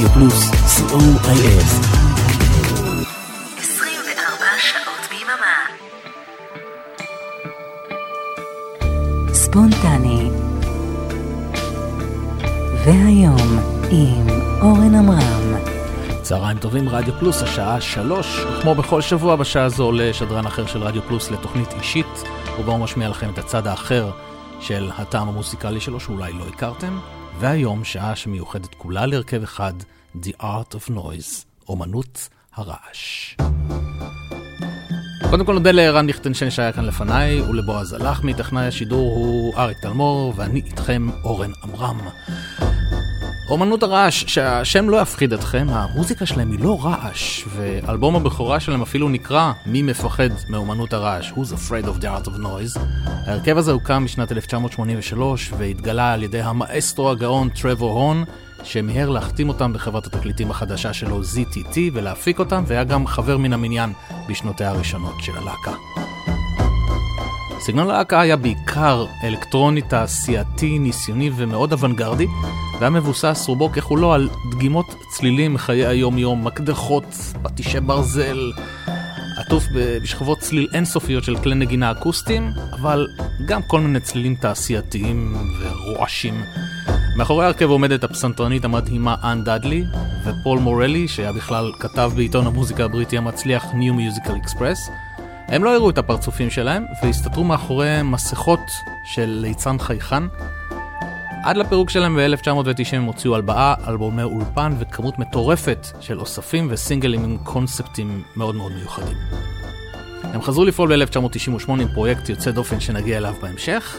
רדיו פלוס, co.il. 24 שעות ביממה. ספונטני. והיום עם אורן עמרם. צהריים טובים, רדיו פלוס, השעה שלוש, כמו בכל שבוע בשעה זו עולה שדרן אחר של רדיו פלוס לתוכנית אישית, ובו הוא משמיע לכם את הצד האחר של הטעם המוזיקלי שלו, שאולי לא הכרתם, והיום שעה שמיוחדת כולה להרכב אחד, The Art of Noise, אומנות הרעש. קודם כל נודה לערן ליכטנשטיין שהיה כאן לפניי, ולבועז הלחמי, טכנאי השידור הוא אריק תלמור, ואני איתכם אורן עמרם. אומנות הרעש, שהשם לא יפחיד אתכם, המוזיקה שלהם היא לא רעש, ואלבום הבכורה שלהם אפילו נקרא מי מפחד מאומנות הרעש, Who's Afraid of the Art of Noise. ההרכב הזה הוקם בשנת 1983 והתגלה על ידי המאסטרו הגאון טרוור הון, שמיהר להחתים אותם בחברת התקליטים החדשה שלו ZTT ולהפיק אותם, והיה גם חבר מן המניין בשנותיה הראשונות של הלהקה. סגנון הלהקה היה בעיקר אלקטרוני תעשייתי, ניסיוני ומאוד אוונגרדי, והיה מבוסס רובו ככולו על דגימות צלילים מחיי היום-יום, מקדחות, פטישי ברזל, עטוף בשכבות צליל אינסופיות של כלי נגינה אקוסטיים, אבל גם כל מיני צלילים תעשייתיים ורועשים. מאחורי ההרכב עומדת הפסנתרנית המדהימה אנ דאדלי, ופול מורלי, שהיה בכלל כתב בעיתון המוזיקה הבריטי המצליח New Musical Express. הם לא הראו את הפרצופים שלהם, והסתתרו מאחורי מסכות של ליצן חייכן. עד לפירוק שלהם ב-1990 הם הוציאו הלבעה, אלבומי אולפן וכמות מטורפת של אוספים וסינגלים עם קונספטים מאוד מאוד מיוחדים. הם חזרו לפעול ב-1998 עם פרויקט יוצא דופן שנגיע אליו בהמשך,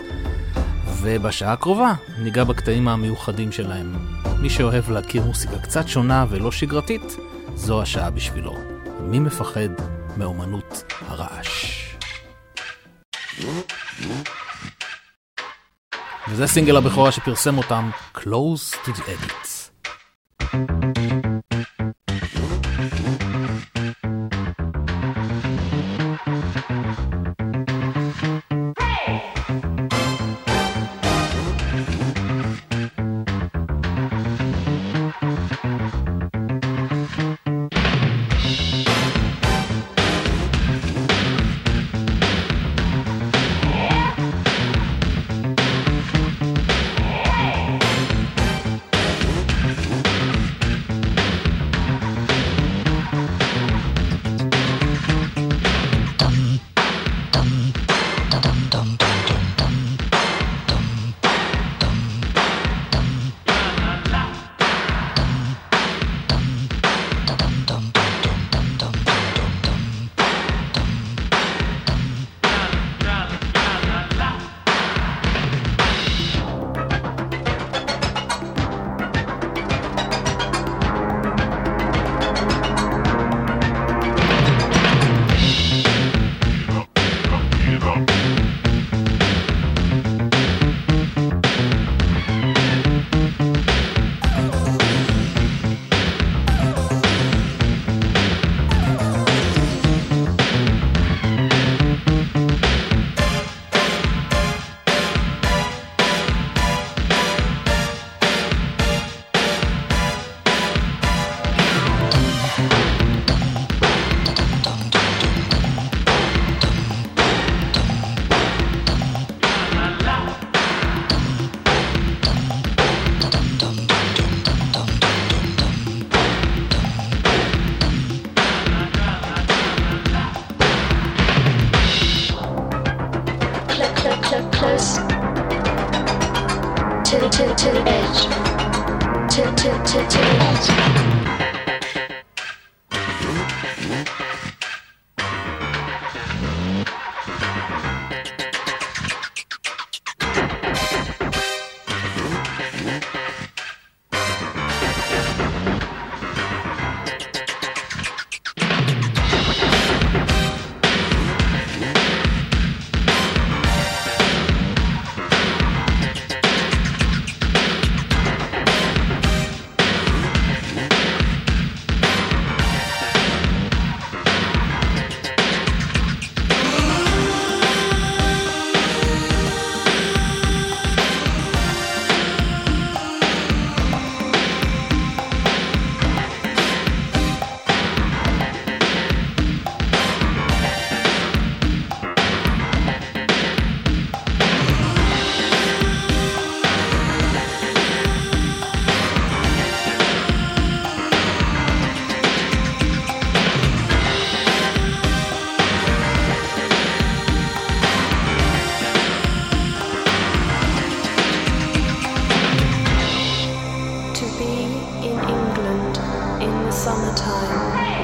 ובשעה הקרובה ניגע בקטעים המיוחדים שלהם. מי שאוהב להכיר מוסיקה קצת שונה ולא שגרתית, זו השעה בשבילו. מי מפחד מאומנות הרעש? וזה סינגל הבכורה שפרסם אותם Close to the Edit.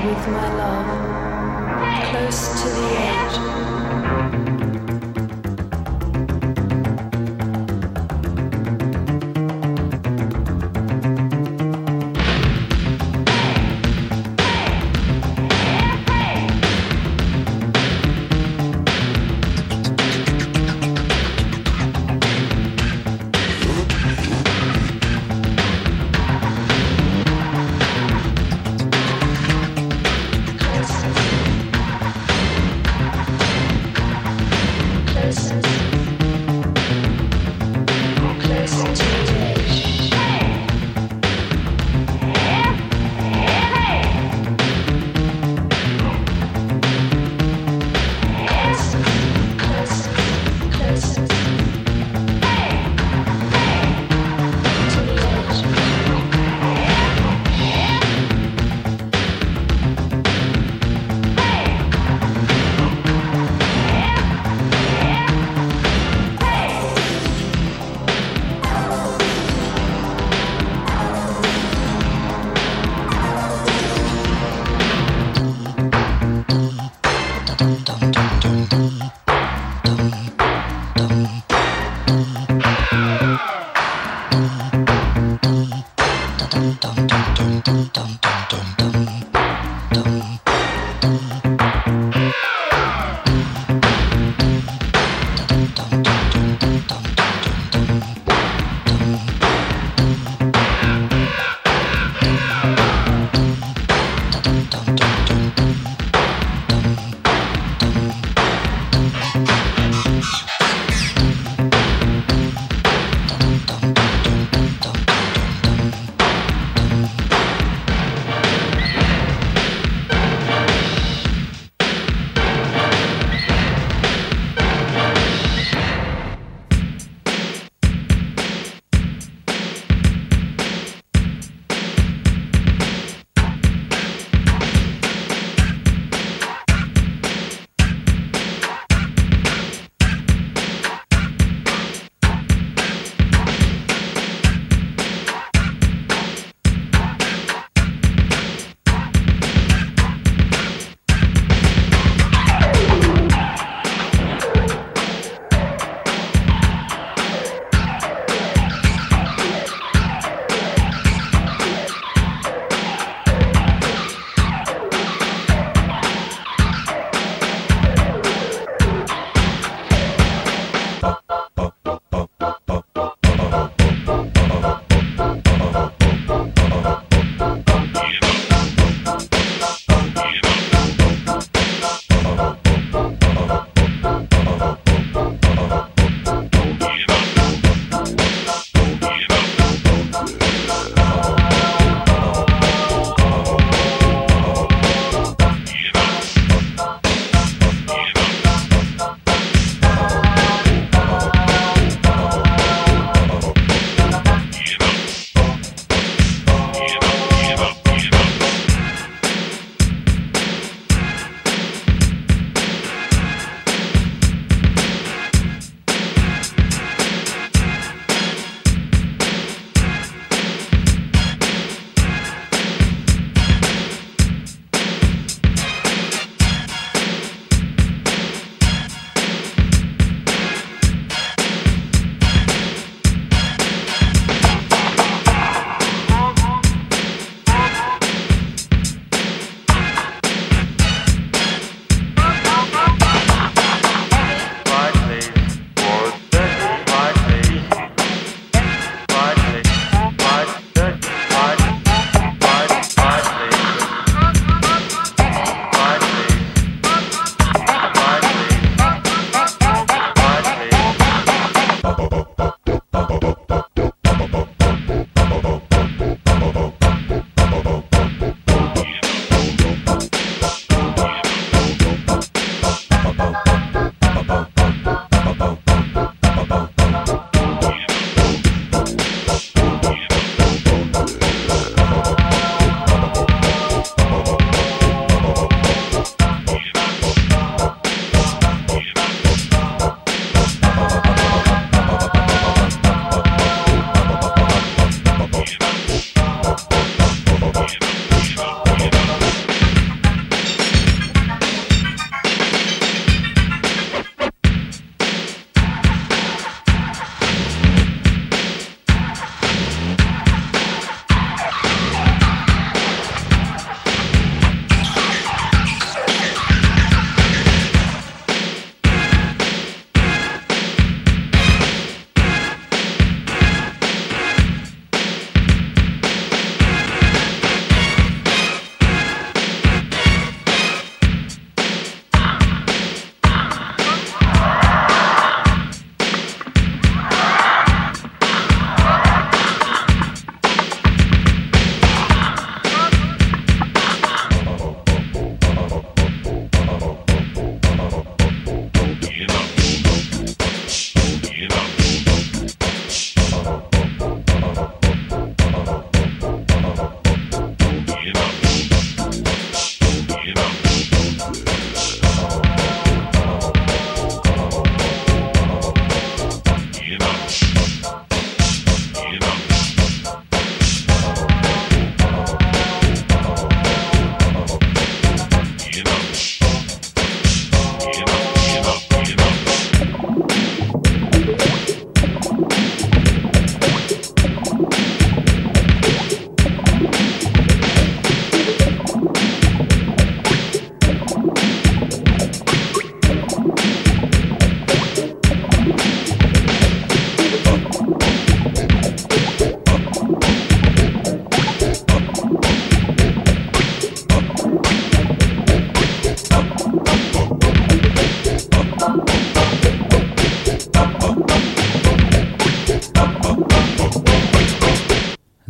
with my love, close to the edge.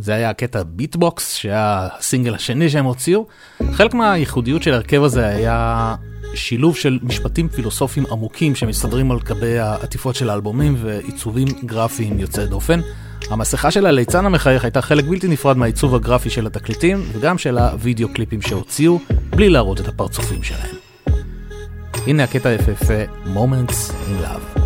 זה היה הקטע Beat Box, שהיה הסינגל השני שהם הוציאו. חלק מהייחודיות של ההרכב הזה היה שילוב של משפטים פילוסופיים עמוקים שמסתדרים על גבי העטיפות של האלבומים ועיצובים גרפיים יוצאי דופן. המסכה של הליצן המחייך הייתה חלק בלתי נפרד מהעיצוב הגרפי של התקליטים וגם של הוידאו קליפים שהוציאו, בלי להראות את הפרצופים שלהם. הנה הקטע היפהפה Moments in Love.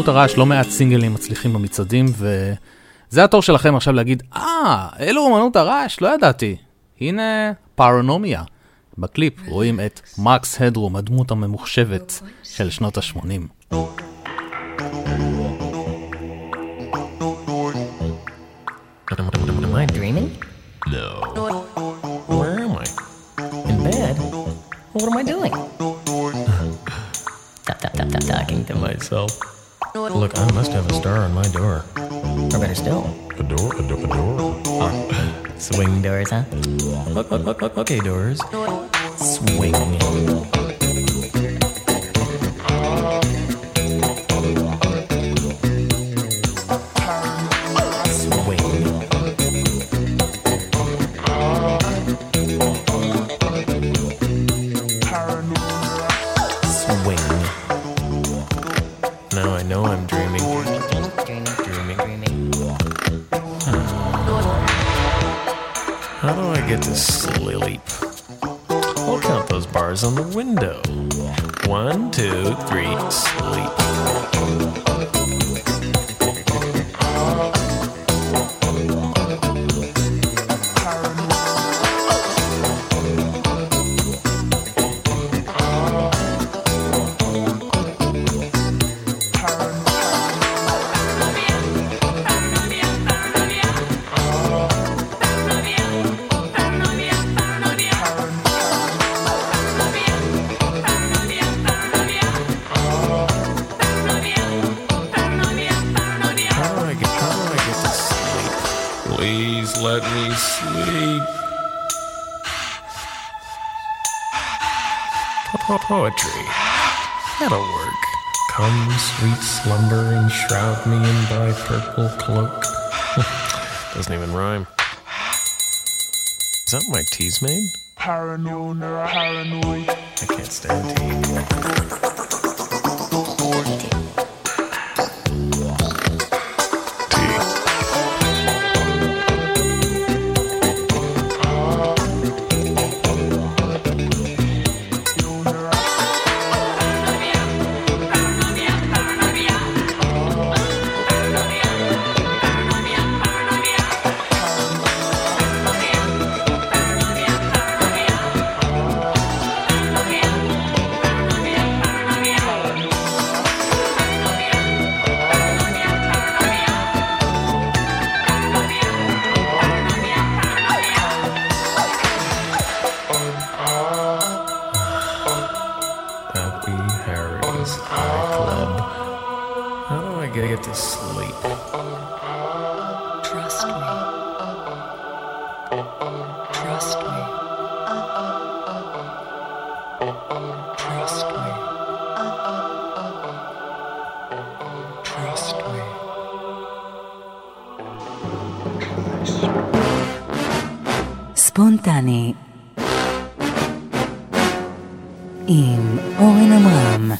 לאומנות הרעש לא מעט סינגלים מצליחים במצעדים, וזה התור שלכם עכשיו להגיד, אה, אלו אומנות הרעש? לא ידעתי. הנה פרנומיה. בקליפ רואים את מקס הדרום, הדמות הממוחשבת של שנות ה-80. huh? Okay, doors. Swing. Slumber, and shroud me in thy purple cloak. Doesn't even rhyme. Is that my tea's made? Paranoid, paranoid. I can't stand tea. Tea. Trust me. Trust me. Trust me. ספונטני עם אורן עמרם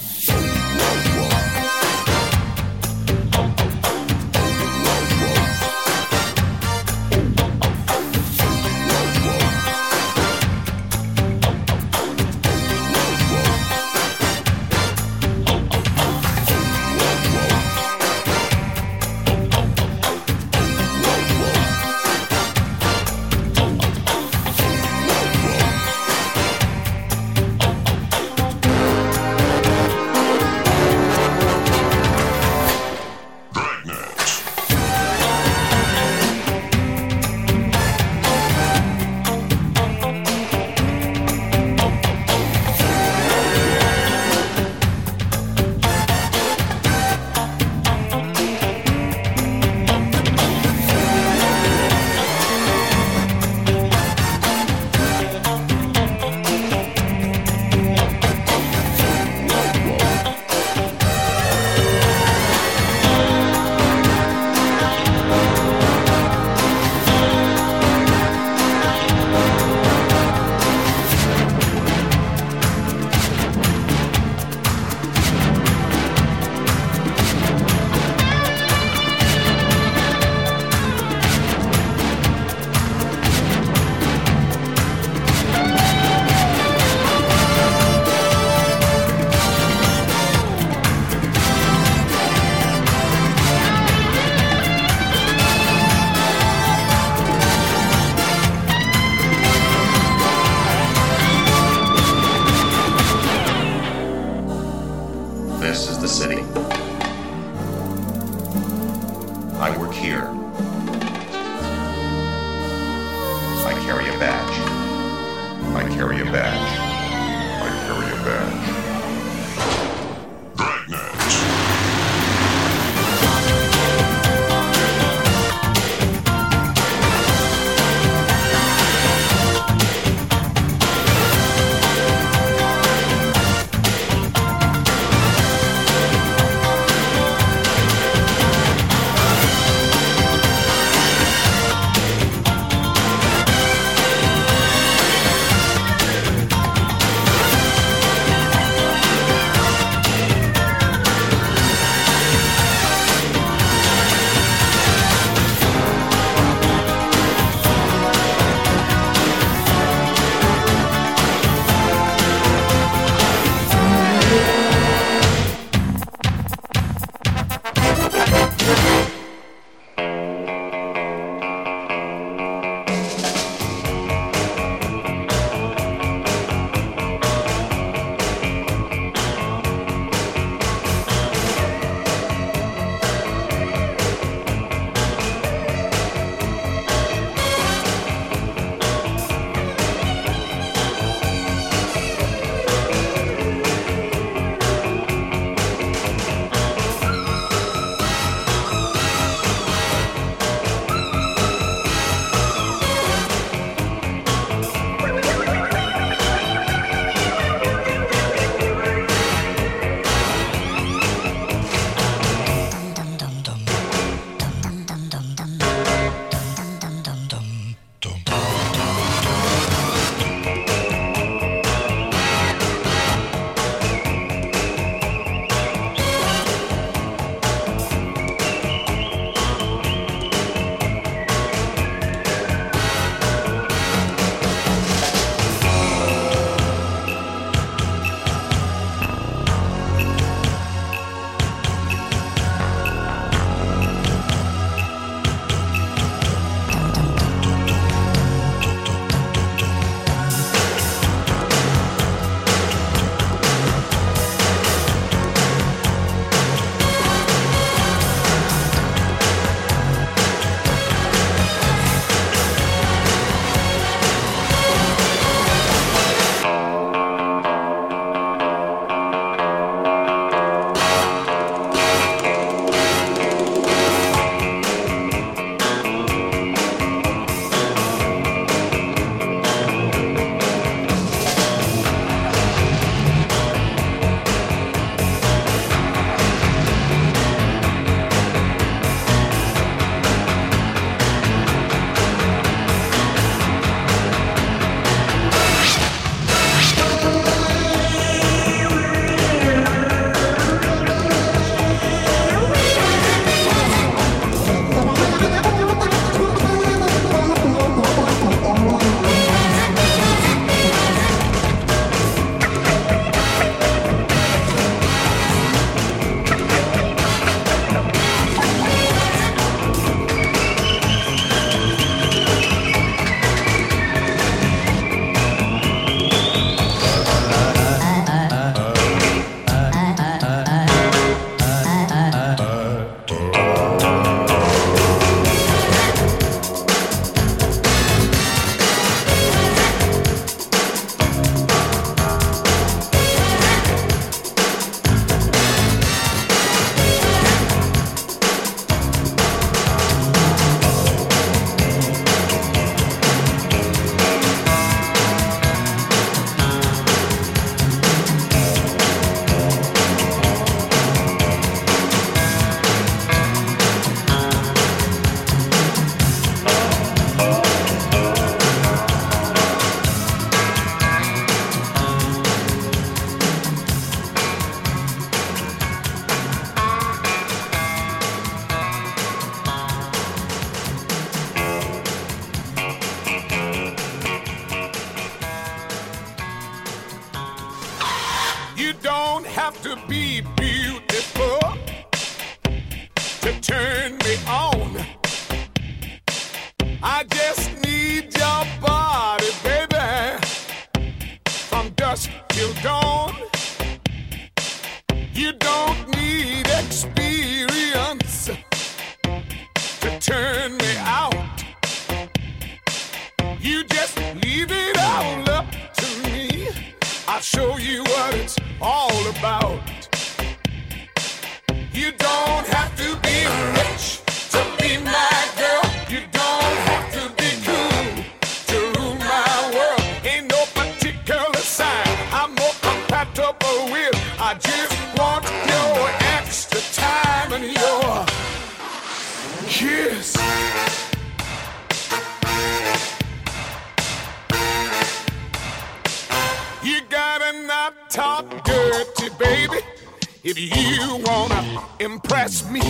if you wanna impress me.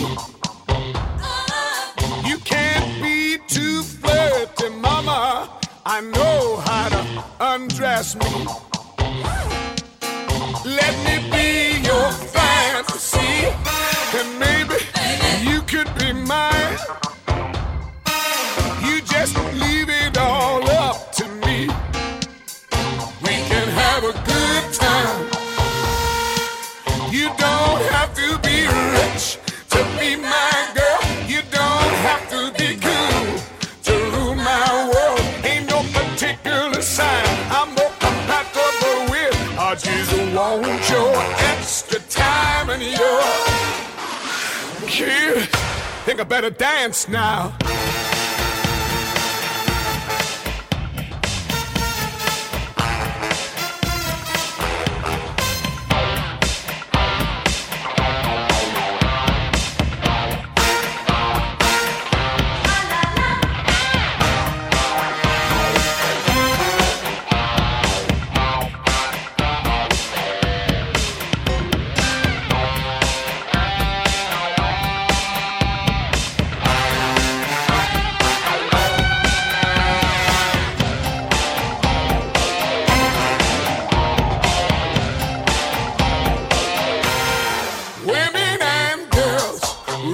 You can't be too flirty, mama. I know how to undress me. Better dance now.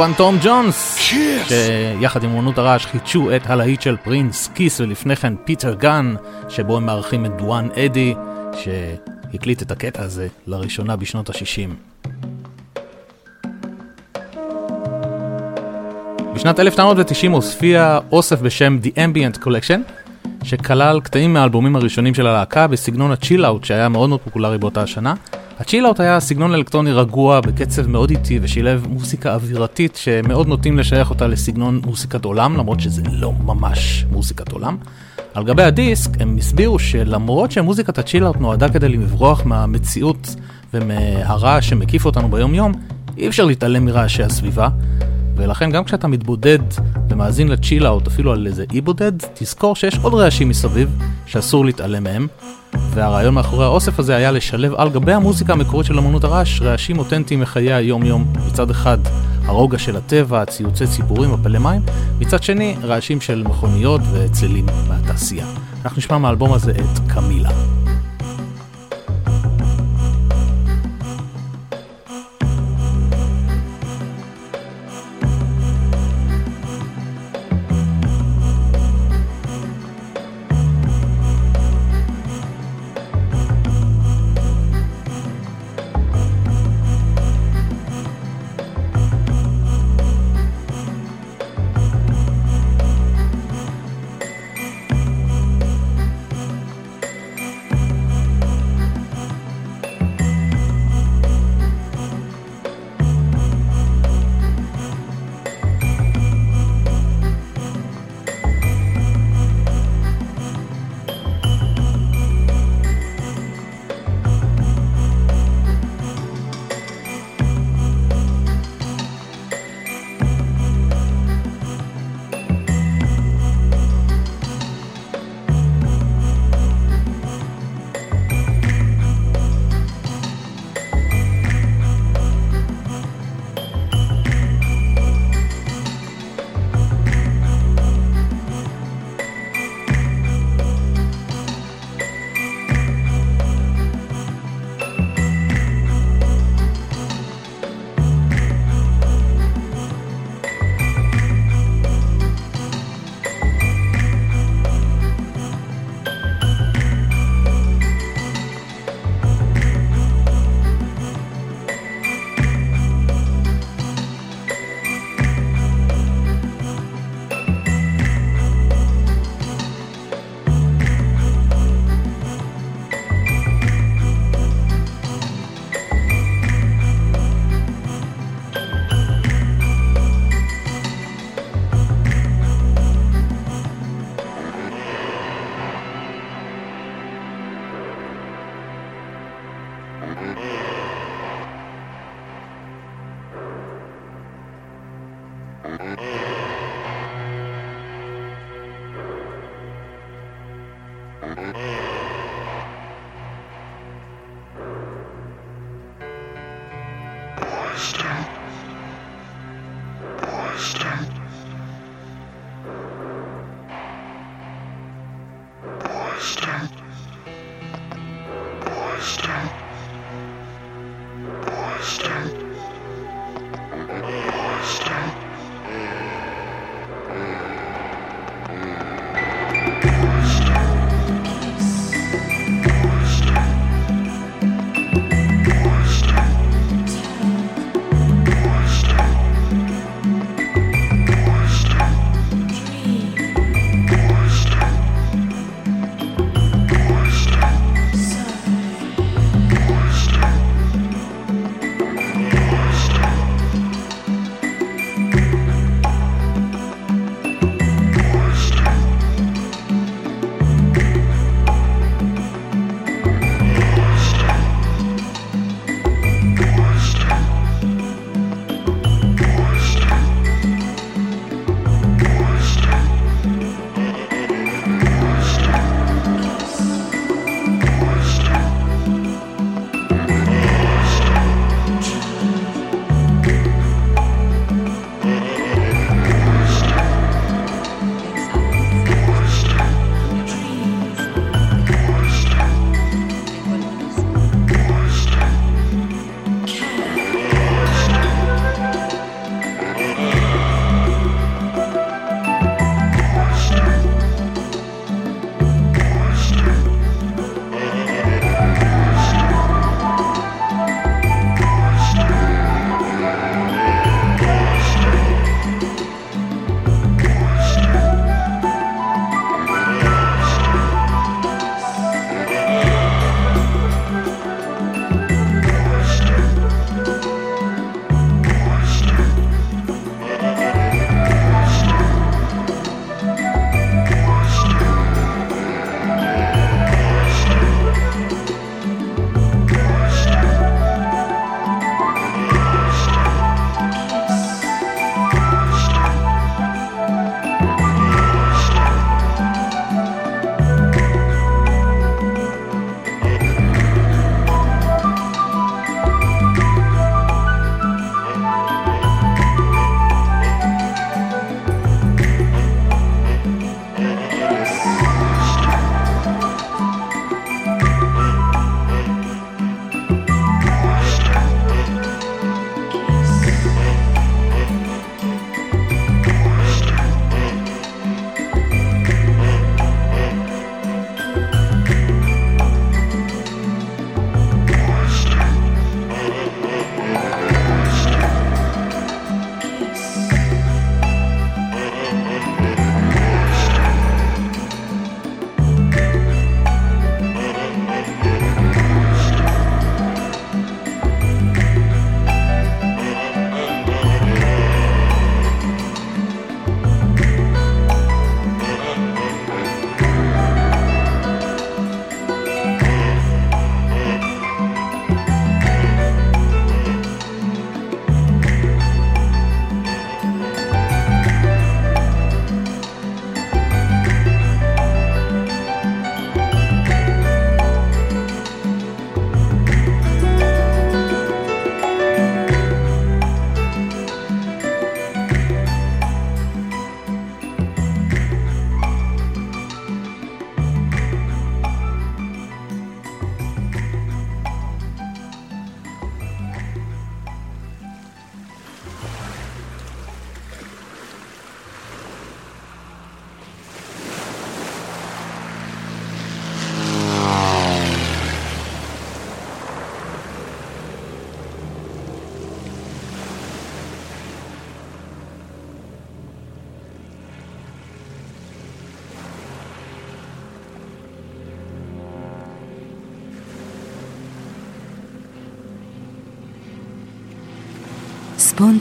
כמובן תום ג'ונס, שיחד עם אמנות הרעש חידשו את הלהיט של פרינס Kiss, ולפני כן Peter Gunn, שבו הם מארחים את דואן אדי, שהקליט את הקטע הזה לראשונה בשנות ה-60. בשנת 1990 הופיע אוסף בשם The Ambient Collection, שכלל קטעים מהאלבומים הראשונים של הלהקה בסגנון הצ'יל-אאוט שהיה מאוד מאוד פופולרי באותה השנה. הצ'יל-אאוט היה סגנון אלקטרוני רגוע בקצב מאוד איטי ושילב מוזיקה אווירתית שמאוד נוטים לשייך אותה לסגנון מוזיקת עולם, למרות שזה לא ממש מוזיקת עולם. על גבי הדיסק הם הסבירו שלמרות שמוזיקת הצ'יל-אאוט נועדה כדי לברוח מהמציאות ומהרעש שמקיף אותנו ביום יום, אי אפשר להתעלם מרעשי הסביבה. ולכן גם כשאתה מתבודד ומאזין לצ'יל-אאוט אפילו על איזה אי בודד, תזכור שיש עוד רעשים מסביב שאסור להתעלם מהם. והרעיון מאחורי האוסף הזה היה לשלב על גבי המוזיקה המקורית של אמנות הרעש רעשים אותנטיים מחיי היום-יום. מצד אחד הרוגע של הטבע, ציוצי ציפורים, מפלי מים, מצד שני רעשים של מכוניות וצלילים מהתעשייה. אנחנו נשמע מהאלבום הזה את קמילה.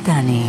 ספונטני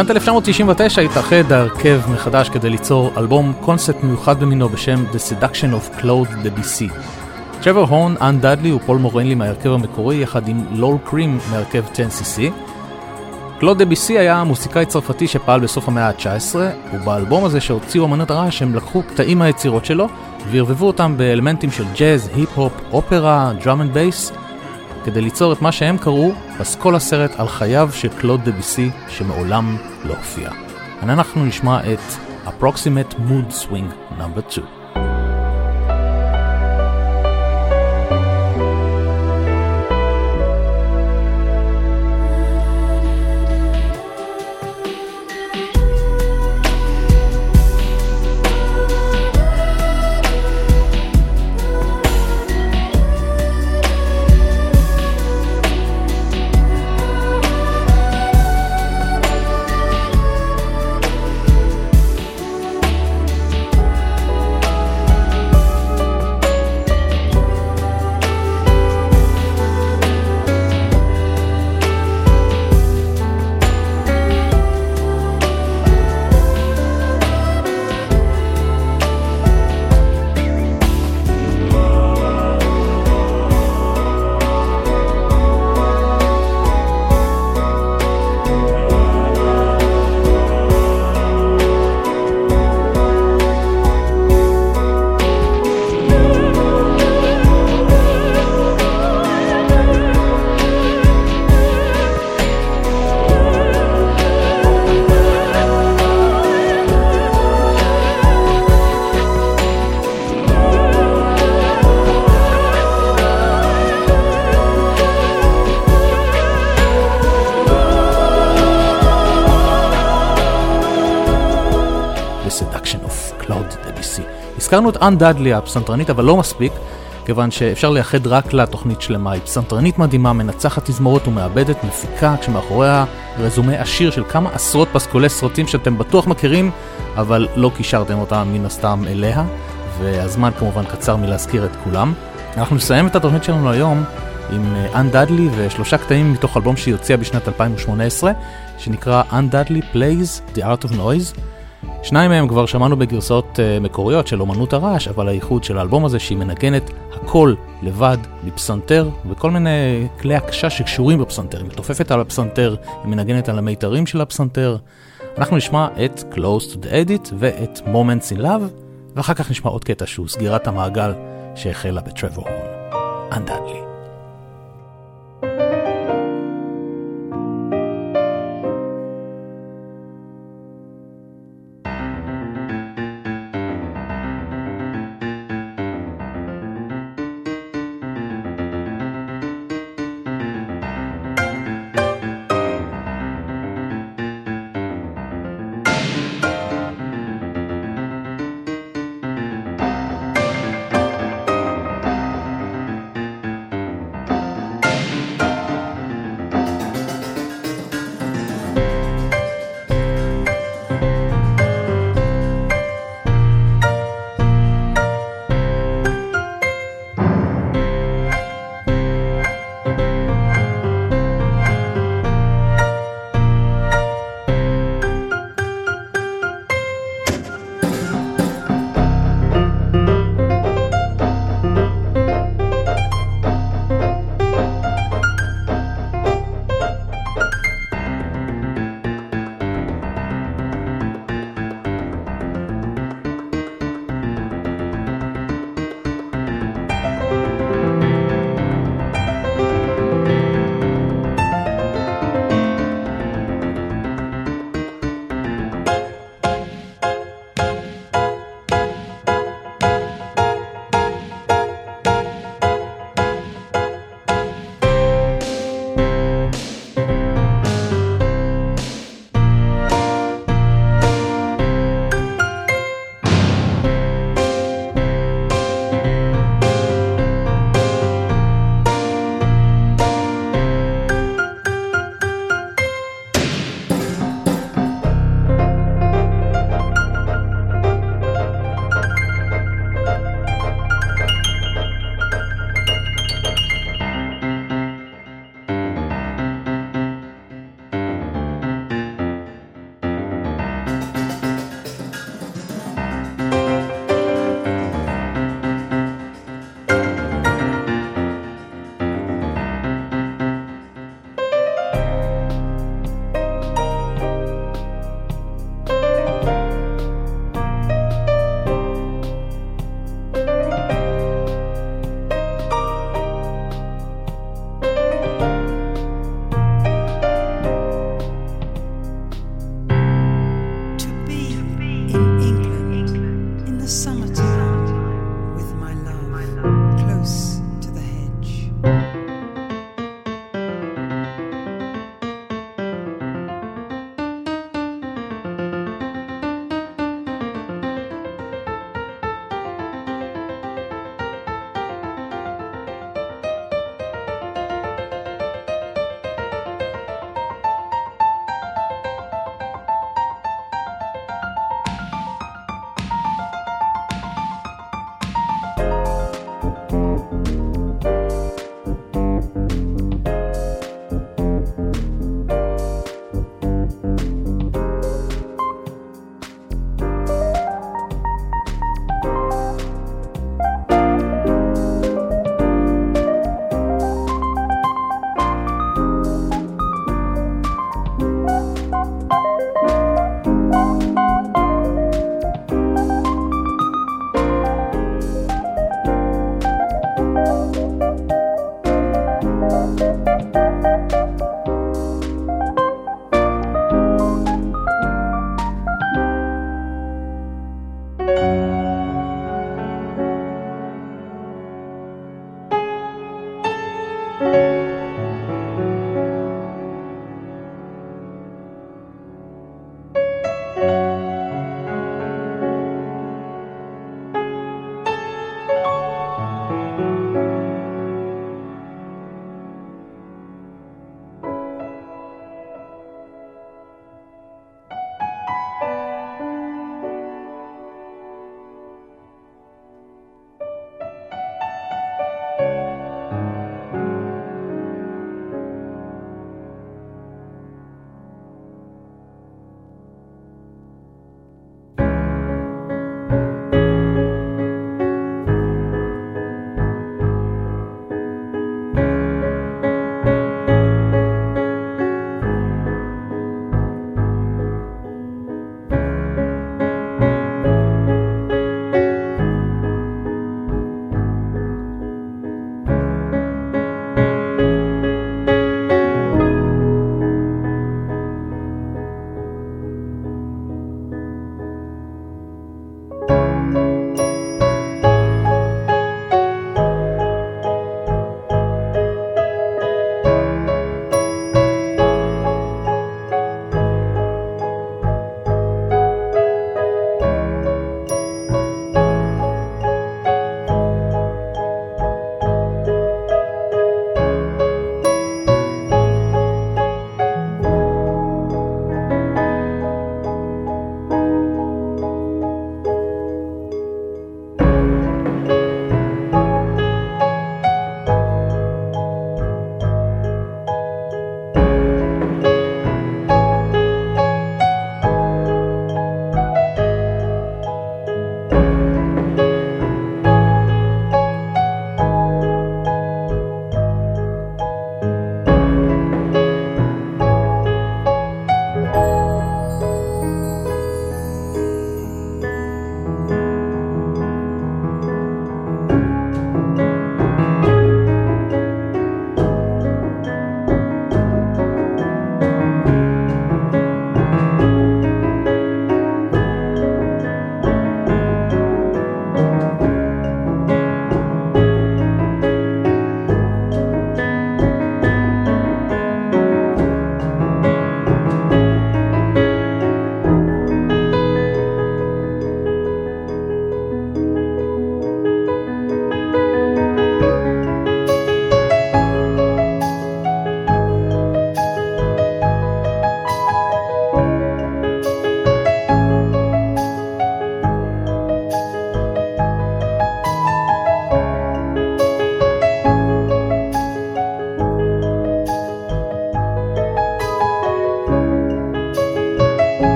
בשנת 1999 התאחד ההרכב מחדש כדי ליצור אלבום קונספט מיוחד במינו בשם The Seduction of Claude Debussy. טרוור הורן, אן דאדלי ופול מורלי מההרכב המקורי, יחד עם לול קרים מהרכב 10cc. קלוד דביוסי היה מוסיקאי צרפתי שפעל בסוף המאה ה-19, ובאלבום הזה שהוציאו אמנות הרעש הם לקחו קטעים מהיצירות שלו וערבבו אותם באלמנטים של ג'אז, היפ-הופ, אופרה, drum and bass, כדי ליצור את מה שהם קראו פסקול הסרט על חייו של קלוד דביסי שמעולם לא הופיע. אנחנו נשמע את Approximate Mood Swing No. 2. הזכרנו את אנ דאדלי הפסנתרנית, אבל לא מספיק, כיוון שאפשר לייחד רק לה תוכנית שלמה. היא פסנתרנית מדהימה, מנצחת תזמורות ומאבדת, מפיקה, כשמאחוריה רזומה עשיר של כמה עשרות פסקולי סרטים שאתם בטוח מכירים, אבל לא קישרתם אותם מן הסתם אליה, והזמן כמובן קצר מלהזכיר את כולם. אנחנו נסיים את התוכנית שלנו היום עם אנ אה, דאדלי ושלושה קטעים מתוך אלבום שהיא הוציאה בשנת 2018, שנקרא אנ דאדלי Plays The Art of Noise. שניים מהם כבר שמענו בגרסאות uh, מקוריות של אומנות הרעש, אבל הייחוד של האלבום הזה שהיא מנגנת הכל לבד, בפסנתר, וכל מיני כלי הקשה שקשורים בפסנתר. היא מתופפת על הפסנתר, היא מנגנת על המיתרים של הפסנתר. אנחנו נשמע את Close to the Edit ואת Moments in Love, ואחר כך נשמע עוד קטע שהוא סגירת המעגל שהחלה בטרוור הורן. אנדדלי.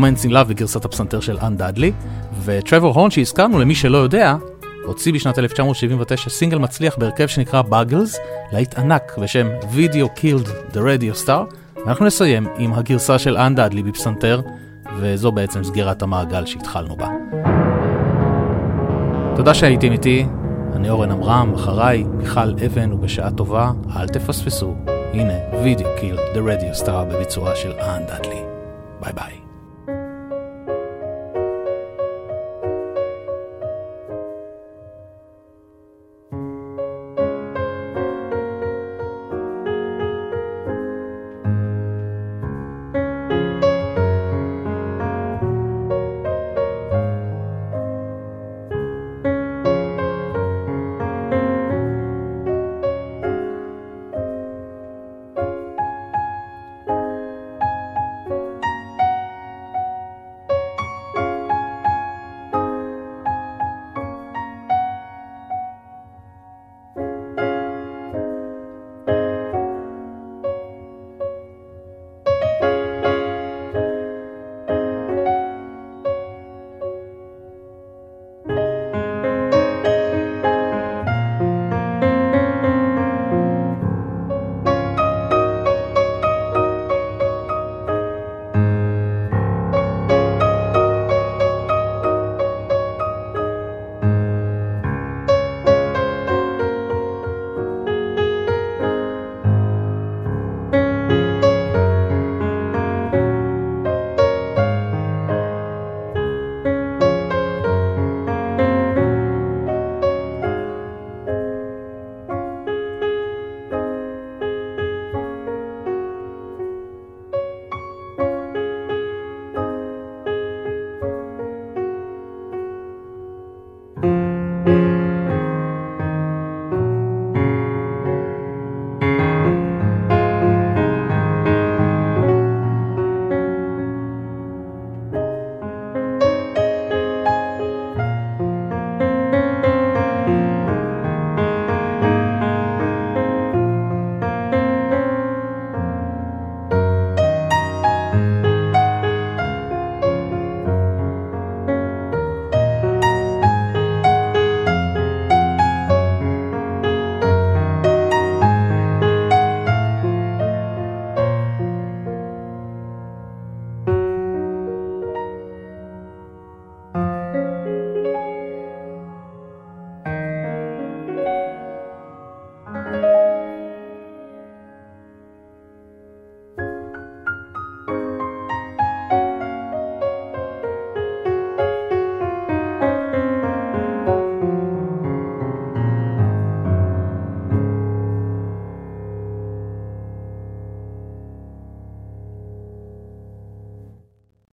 Moments in Love בגרסת הפסנתר של אנ דאדלי, וטרוור הורן שהזכרנו למי שלא יודע, הוציא בשנת 1979 סינגל מצליח בהרכב שנקרא באגלס, להיט ענק בשם Video Killed the Radio Star, ואנחנו נסיים עם הגרסה של אנ דאדלי בפסנתר, וזו בעצם סגירת המעגל שהתחלנו בה. תודה שהייתם איתי, אני אורן עמרם, אחריי מיכל אבן, ובשעה טובה, אל תפספסו. הנה, וידאו קיל, The Radio Star בביצועה של אנ דאדלי. ביי ביי.